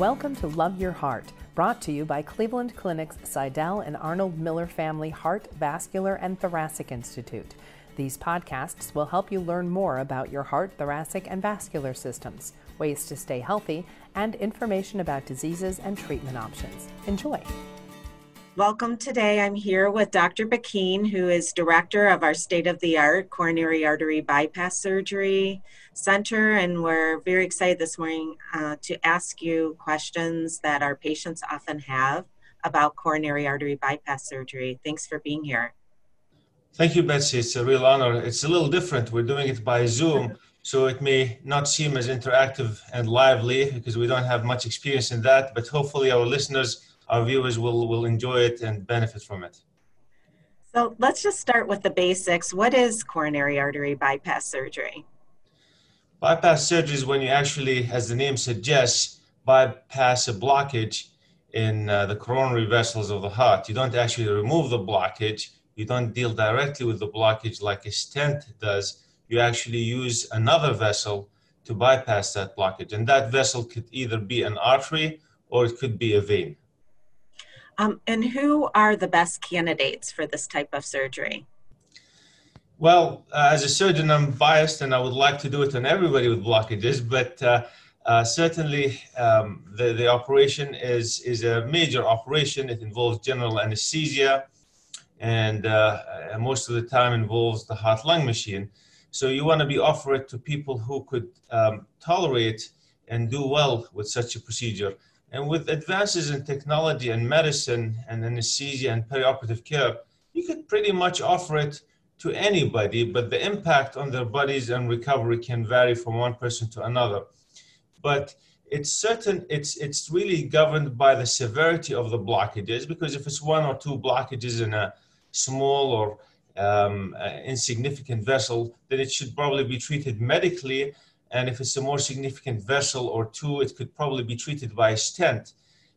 Welcome to Love Your Heart, brought to you by Cleveland Clinic's Sydell and Arnold Miller Family Heart, Vascular, and Thoracic Institute. These podcasts will help you learn more about your heart, thoracic, and vascular systems, ways to stay healthy, and information about diseases and treatment options. Enjoy. Welcome today. I'm here with Dr. Bakaeen, who is director of our state of the art coronary artery bypass surgery center. And we're very excited this morning uh, to ask you questions that our patients often have about coronary artery bypass surgery. Thanks for being here. Thank you, Betsy. It's a real honor. It's a little different. We're doing it by Zoom, so it may not seem as interactive and lively because we don't have much experience in that, but hopefully our listeners our viewers will, will enjoy it and benefit from it. So let's just start with the basics. What is coronary artery bypass surgery? Bypass surgery is when you actually, as the name suggests, bypass a blockage in uh, the coronary vessels of the heart. You don't actually remove the blockage. You don't deal directly with the blockage like a stent does. You actually use another vessel to bypass that blockage. And that vessel could either be an artery or it could be a vein. Um, and who are the best candidates for this type of surgery? Well, uh, as a surgeon, I'm biased and I would like to do it on everybody with blockages, but uh, uh, certainly um, the, the operation is, is a major operation. It involves general anesthesia and uh, most of the time involves the heart lung machine. So you want to be offered to people who could um, tolerate and do well with such a procedure. And with advances in technology and medicine and anesthesia and perioperative care, you could pretty much offer it to anybody, but the impact on their bodies and recovery can vary from one person to another. But it's certain it's it's really governed by the severity of the blockages because if it's one or two blockages in a small or um, uh, insignificant vessel, then it should probably be treated medically and if it's a more significant vessel or two, it could probably be treated by a stent.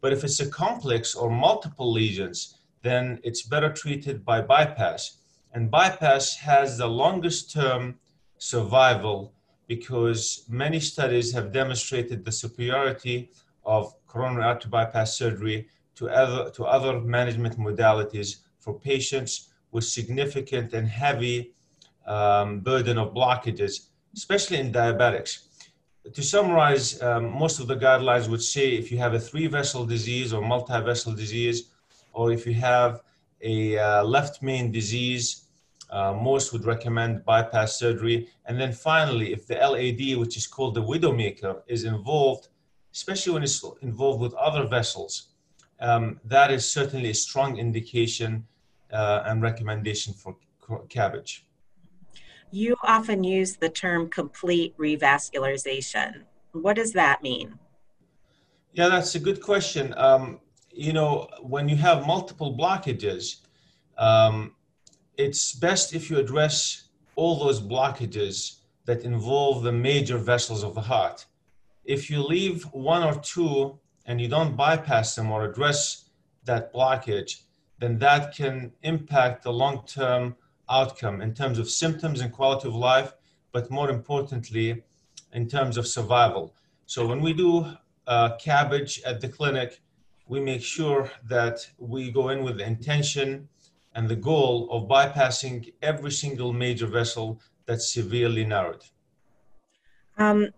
But if it's a complex or multiple lesions, then it's better treated by bypass. And bypass has the longest term survival because many studies have demonstrated the superiority of coronary artery bypass surgery to other, to other management modalities for patients with significant and heavy um, burden of blockages especially in diabetics. To summarize, um, most of the guidelines would say if you have a three vessel disease or multi vessel disease, or if you have a uh, left main disease, uh, most would recommend bypass surgery. And then finally, if the LAD, which is called the widowmaker, is involved, especially when it's involved with other vessels, um, that is certainly a strong indication uh, and recommendation for CABG you often use the term complete revascularization. What does that mean? Yeah, that's a good question. Um, you know, when you have multiple blockages, um, it's best if you address all those blockages that involve the major vessels of the heart. If you leave one or two and you don't bypass them or address that blockage, then that can impact the long term outcome in terms of symptoms and quality of life, but more importantly, in terms of survival. So when we do uh, CABG at the clinic, we make sure that we go in with the intention and the goal of bypassing every single major vessel that's severely narrowed. Um,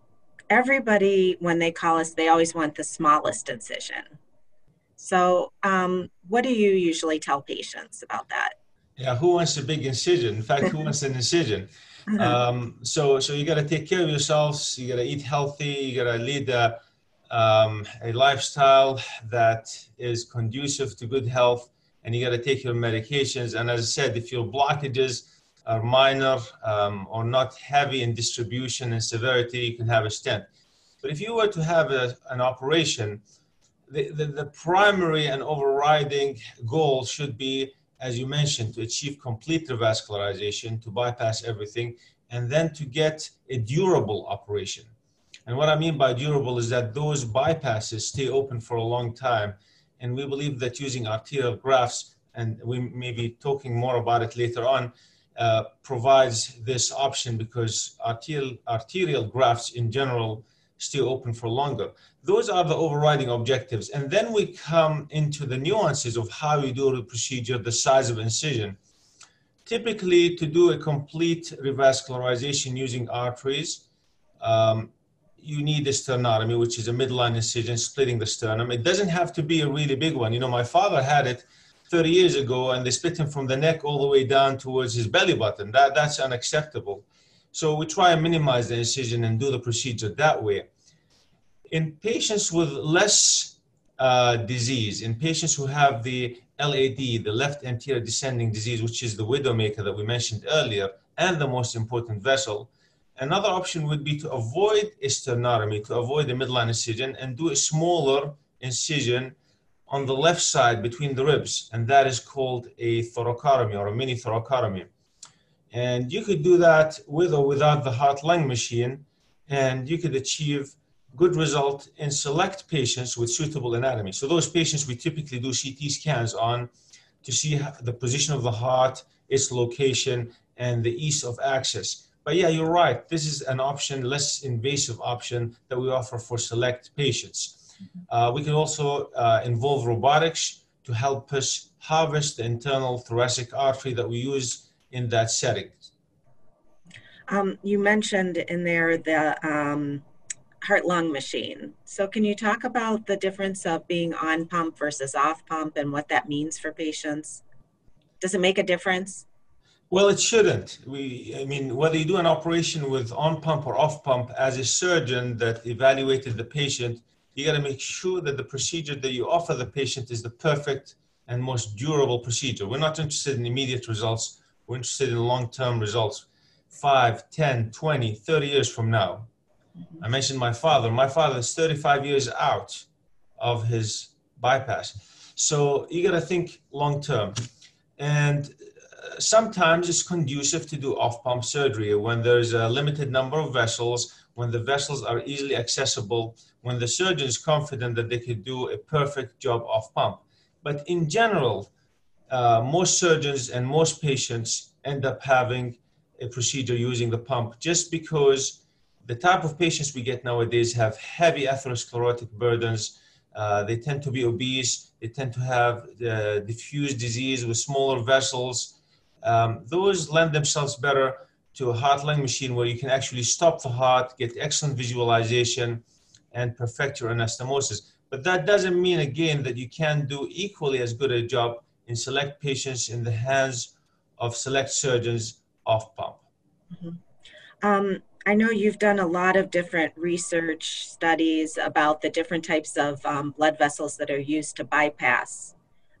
everybody, when they call us, they always want the smallest incision. So, um, what do you usually tell patients about that? Yeah, who wants a big incision? In fact, who wants an incision? Um, so, so you got to take care of yourselves. You got to eat healthy. You got to lead a, um, a lifestyle that is conducive to good health, and you got to take your medications. And as I said, if your blockages are minor um, or not heavy in distribution and severity, you can have a stent. But if you were to have a, an operation, the, the, the primary and overriding goal should be as you mentioned, to achieve complete revascularization, to bypass everything, and then to get a durable operation. And what I mean by durable is that those bypasses stay open for a long time. And we believe that using arterial grafts, and we may be talking more about it later on, uh, provides this option because arterial, arterial grafts in general stay open for longer. Those are the overriding objectives. And then we come into the nuances of how you do the procedure, the size of incision. Typically, to do a complete revascularization using arteries, um, you need a sternotomy, which is a midline incision splitting the sternum. It doesn't have to be a really big one. You know, my father had it 30 years ago and they split him from the neck all the way down towards his belly button. That, that's unacceptable. So we try and minimize the incision and do the procedure that way. In patients with less uh, disease, in patients who have the LAD, the left anterior descending disease, which is the widowmaker that we mentioned earlier, and the most important vessel, another option would be to avoid a sternotomy, to avoid the midline incision, and do a smaller incision on the left side between the ribs, and that is called a thoracotomy or a mini thoracotomy. And you could do that with or without the heart lung machine, and you could achieve good result in select patients with suitable anatomy. So those patients we typically do CT scans on to see the position of the heart, its location, and the ease of access. But yeah, you're right. This is an option, less invasive option that we offer for select patients. Uh, we can also uh, involve robotics to help us harvest the internal thoracic artery that we use in that setting. Um, you mentioned in there the um, heart lung machine. So, can you talk about the difference of being on pump versus off pump and what that means for patients? Does it make a difference? Well, it shouldn't. We, I mean, whether you do an operation with on pump or off pump, as a surgeon that evaluated the patient, you got to make sure that the procedure that you offer the patient is the perfect and most durable procedure. We're not interested in immediate results. We're interested in long-term results, 5, 10, 20, 30 years from now. Mm-hmm. I mentioned my father. My father is 35 years out of his bypass. So you got to think long term. And uh, sometimes it's conducive to do off pump surgery when there's a limited number of vessels, when the vessels are easily accessible, when the surgeon is confident that they could do a perfect job off pump. But in general, uh, most surgeons and most patients end up having a procedure using the pump just because the type of patients we get nowadays have heavy atherosclerotic burdens. Uh, they tend to be obese. They tend to have uh, diffuse disease with smaller vessels. Um, those lend themselves better to a heart lung machine where you can actually stop the heart, get excellent visualization, and perfect your anastomosis. But that doesn't mean, again, that you can do equally as good a job in select patients in the hands of select surgeons off pump. Mm-hmm. Um, I know you've done a lot of different research studies about the different types of um, blood vessels that are used to bypass.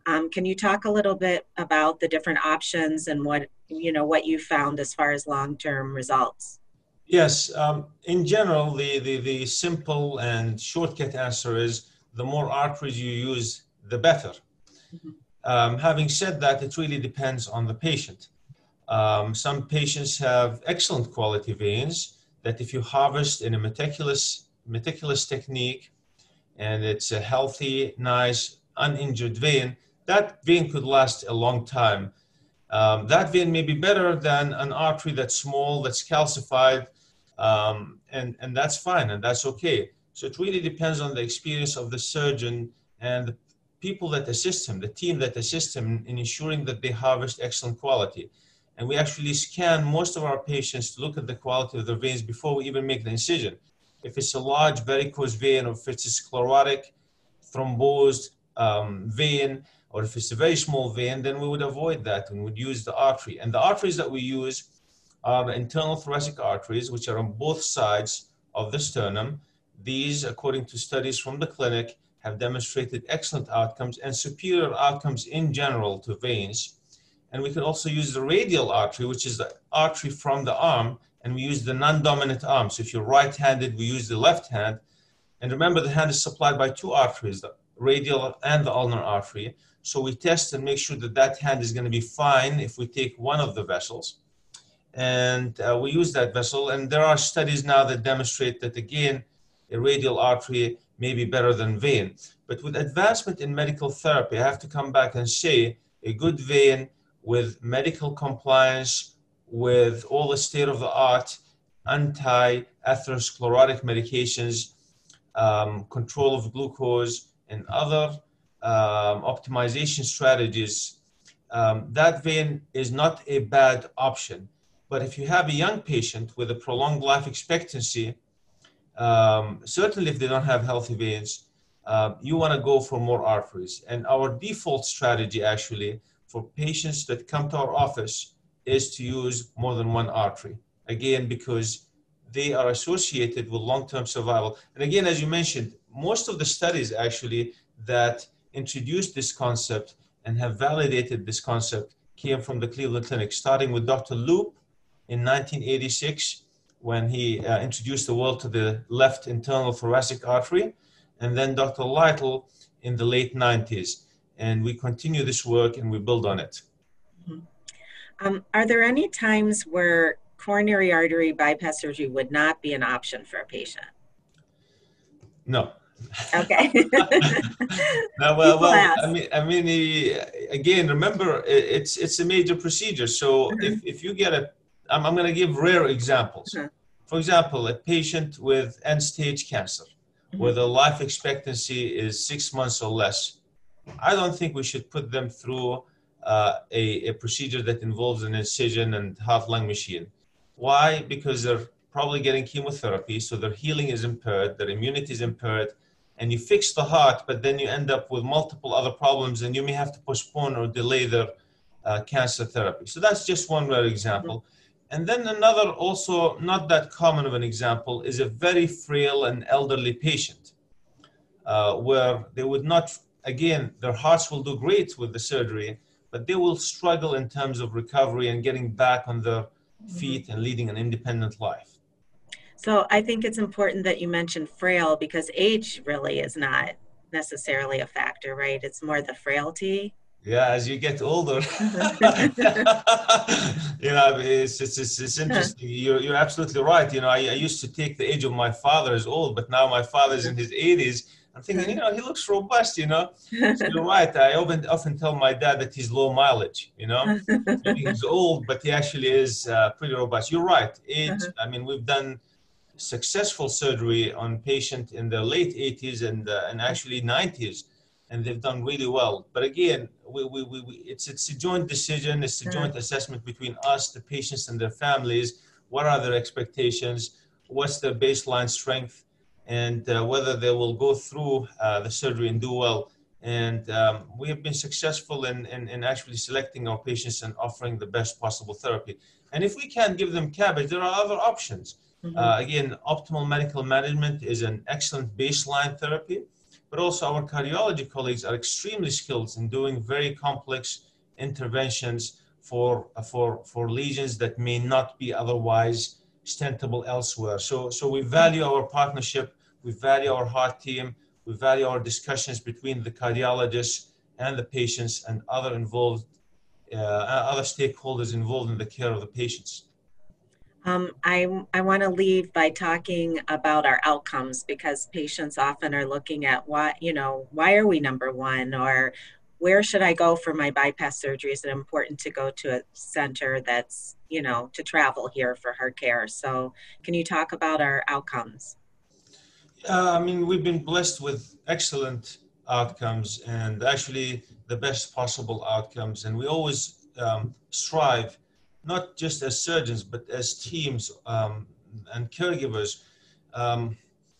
Um, can you talk a little bit about the different options and what you know what you found as far as long-term results? Yes, um, in general, the, the the simple and shortcut answer is the more arteries you use, the better. Mm-hmm. Um, having said that, it really depends on the patient. Um, some patients have excellent quality veins that if you harvest in a meticulous, meticulous technique and it's a healthy, nice, uninjured vein, that vein could last a long time. Um, that vein may be better than an artery that's small, that's calcified, um, and, and that's fine and that's okay. So it really depends on the experience of the surgeon and the people that assist him, the team that assists him in ensuring that they harvest excellent quality. And we actually scan most of our patients to look at the quality of their veins before we even make the incision. If it's a large varicose vein, or if it's a sclerotic, thrombosed um, vein, or if it's a very small vein, then we would avoid that and would use the artery. And the arteries that we use are the internal thoracic arteries, which are on both sides of the sternum. These, according to studies from the clinic, have demonstrated excellent outcomes and superior outcomes in general to veins. And we can also use the radial artery, which is the artery from the arm, and we use the non-dominant arm. So if you're right-handed, we use the left hand. And remember, the hand is supplied by two arteries, the radial and the ulnar artery. So we test and make sure that that hand is going to be fine if we take one of the vessels. And uh, we use that vessel. And there are studies now that demonstrate that, again, a radial artery may be better than vein. But with advancement in medical therapy, I have to come back and say a good vein with medical compliance, with all the state of the art anti-atherosclerotic medications, um, control of glucose, and other um, optimization strategies, um, that vein is not a bad option. But if you have a young patient with a prolonged life expectancy, um, certainly if they don't have healthy veins, uh, you want to go for more arteries. And our default strategy, actually, for patients that come to our office is to use more than one artery. Again, because they are associated with long term survival. And again, as you mentioned, most of the studies actually that introduced this concept and have validated this concept came from the Cleveland Clinic, starting with Dr. Loop in 1986 when he uh, introduced the world to the left internal thoracic artery, and then Dr. Lytle in the late 90s. And we continue this work and we build on it. Mm-hmm. Um, are there any times where coronary artery bypass surgery would not be an option for a patient? No. Okay. no, well, well I mean, I mean, again, remember, it's it's a major procedure. So mm-hmm. if, if you get a, I'm, I'm going to give rare examples. Mm-hmm. For example, a patient with end-stage cancer, mm-hmm. where the life expectancy is six months or less, I don't think we should put them through uh, a, a procedure that involves an incision and heart-lung machine. Why? Because they're probably getting chemotherapy, so their healing is impaired, their immunity is impaired, and you fix the heart, but then you end up with multiple other problems, and you may have to postpone or delay their uh, cancer therapy. So that's just one rare example. And then another, also not that common of an example, is a very frail and elderly patient, uh, where they would not, again, their hearts will do great with the surgery, but they will struggle in terms of recovery and getting back on their Mm-hmm. feet and leading an independent life. So I think it's important that you mentioned frail because age really is not necessarily a factor, right? It's more the frailty. Yeah, as you get older, you know, it's, it's, it's, it's interesting. You're, you're absolutely right. You know, I, I used to take the age of my father as old, but now my father's in his 80s I'm thinking, you know, he looks robust, you know. So you're right. I often, often tell my dad that he's low mileage, you know. he's old, but he actually is uh, pretty robust. You're right. Age, uh-huh. I mean, we've done successful surgery on patient in the late 80s and, uh, and actually 90s, and they've done really well. But again, we, we, we, we it's, it's a joint decision. It's a uh-huh. joint assessment between us, the patients, and their families. What are their expectations? What's their baseline strength? and uh, whether they will go through uh, the surgery and do well. And um, we have been successful in, in, in, actually selecting our patients and offering the best possible therapy. And if we can't give them CABG, there are other options. Mm-hmm. Uh, again, optimal medical management is an excellent baseline therapy, but also our cardiology colleagues are extremely skilled in doing very complex interventions for, for, for lesions that may not be otherwise stentable elsewhere. So, so we value our partnership we value our heart team. We value our discussions between the cardiologists and the patients and other involved, uh, other stakeholders involved in the care of the patients. Um, I, I want to leave by talking about our outcomes because patients often are looking at why, you know, why are we number one or where should I go for my bypass surgery? Is it important to go to a center that's, you know, to travel here for heart care? So, can you talk about our outcomes? Uh, I mean, we've been blessed with excellent outcomes and actually the best possible outcomes. And we always um, strive, not just as surgeons, but as teams um, and caregivers. Um,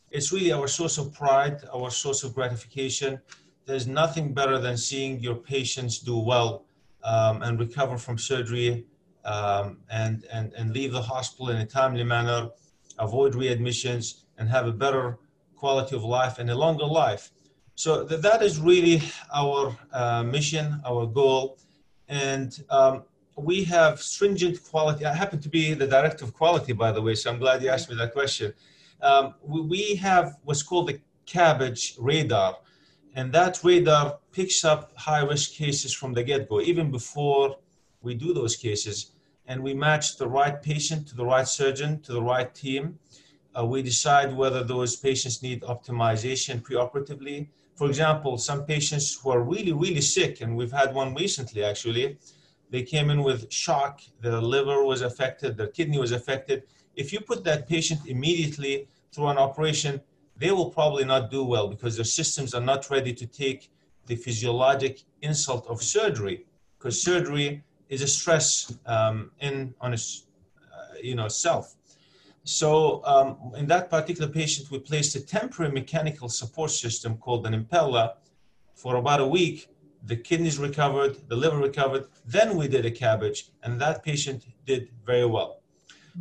it's really our source of pride, our source of gratification. There's nothing better than seeing your patients do well um, and recover from surgery um, and, and, and leave the hospital in a timely manner, avoid readmissions, and have a better quality of life and a longer life. So that is really our uh, mission, our goal. And um, we have stringent quality. I happen to be the director of quality, by the way, so I'm glad you asked me that question. Um, we, have what's called the CABG radar, and that radar picks up high risk cases from the get go, even before we do those cases. And we match the right patient to the right surgeon to the right team uh, we decide whether those patients need optimization preoperatively. For example, some patients who are really, really sick, and we've had one recently actually, they came in with shock, their liver was affected, their kidney was affected. if you put that patient immediately through an operation, they will probably not do well because their systems are not ready to take the physiologic insult of surgery because surgery is a stress um, in on its uh, you know self so um, in that particular patient we placed a temporary mechanical support system called an Impella for about a week the kidneys recovered the liver recovered then we did a CABG, and that patient did very well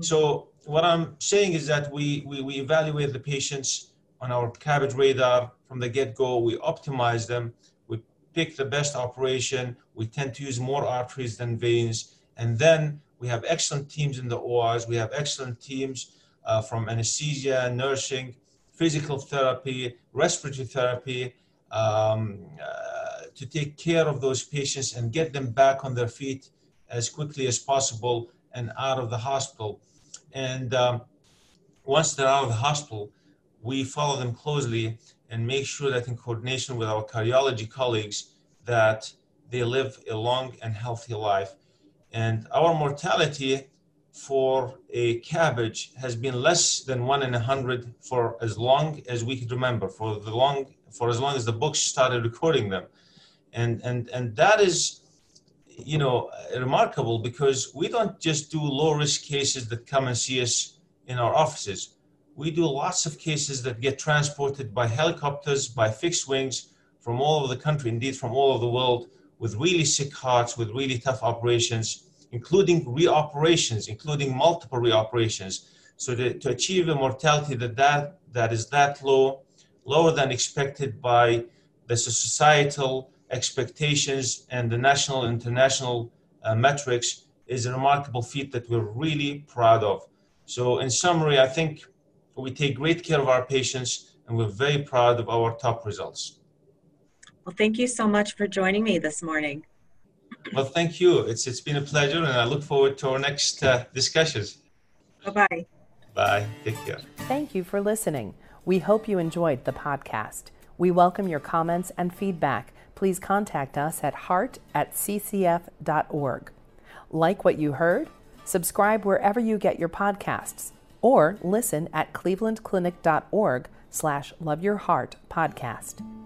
so what i'm saying is that we we, we evaluate the patients on our CABG radar from the get-go we optimize them We pick the best operation. We tend to use more arteries than veins. And then we have excellent teams in the ORs. We have excellent teams uh, from anesthesia, nursing, physical therapy, respiratory therapy um, uh, to take care of those patients and get them back on their feet as quickly as possible and out of the hospital. And um, once they're out of the hospital, we follow them closely and make sure that in coordination with our cardiology colleagues that they live a long and healthy life. And our mortality for a CABG has been less than one in a hundred for as long as we could remember, for the long for as long as the books started recording them. And and and that is you know remarkable because we don't just do low risk cases that come and see us in our offices we do lots of cases that get transported by helicopters, by fixed wings from all over the country, indeed from all over the world, with really sick hearts, with really tough operations, including reoperations, including multiple reoperations. So to, to achieve a mortality that, that that is that low, lower than expected by the societal expectations and the national and international uh, metrics is a remarkable feat that we're really proud of. So in summary, I think we take great care of our patients and we're very proud of our top results. Well, thank you so much for joining me this morning. Well, thank you. It's, it's been a pleasure and I look forward to our next uh, discussions. Bye-bye. Bye. Take care. Thank you for listening. We hope you enjoyed the podcast. We welcome your comments and feedback. Please contact us at heart at ccf.org. Like what you heard? Subscribe wherever you get your podcasts or listen at clevelandclinic.org slash loveyourheart podcast.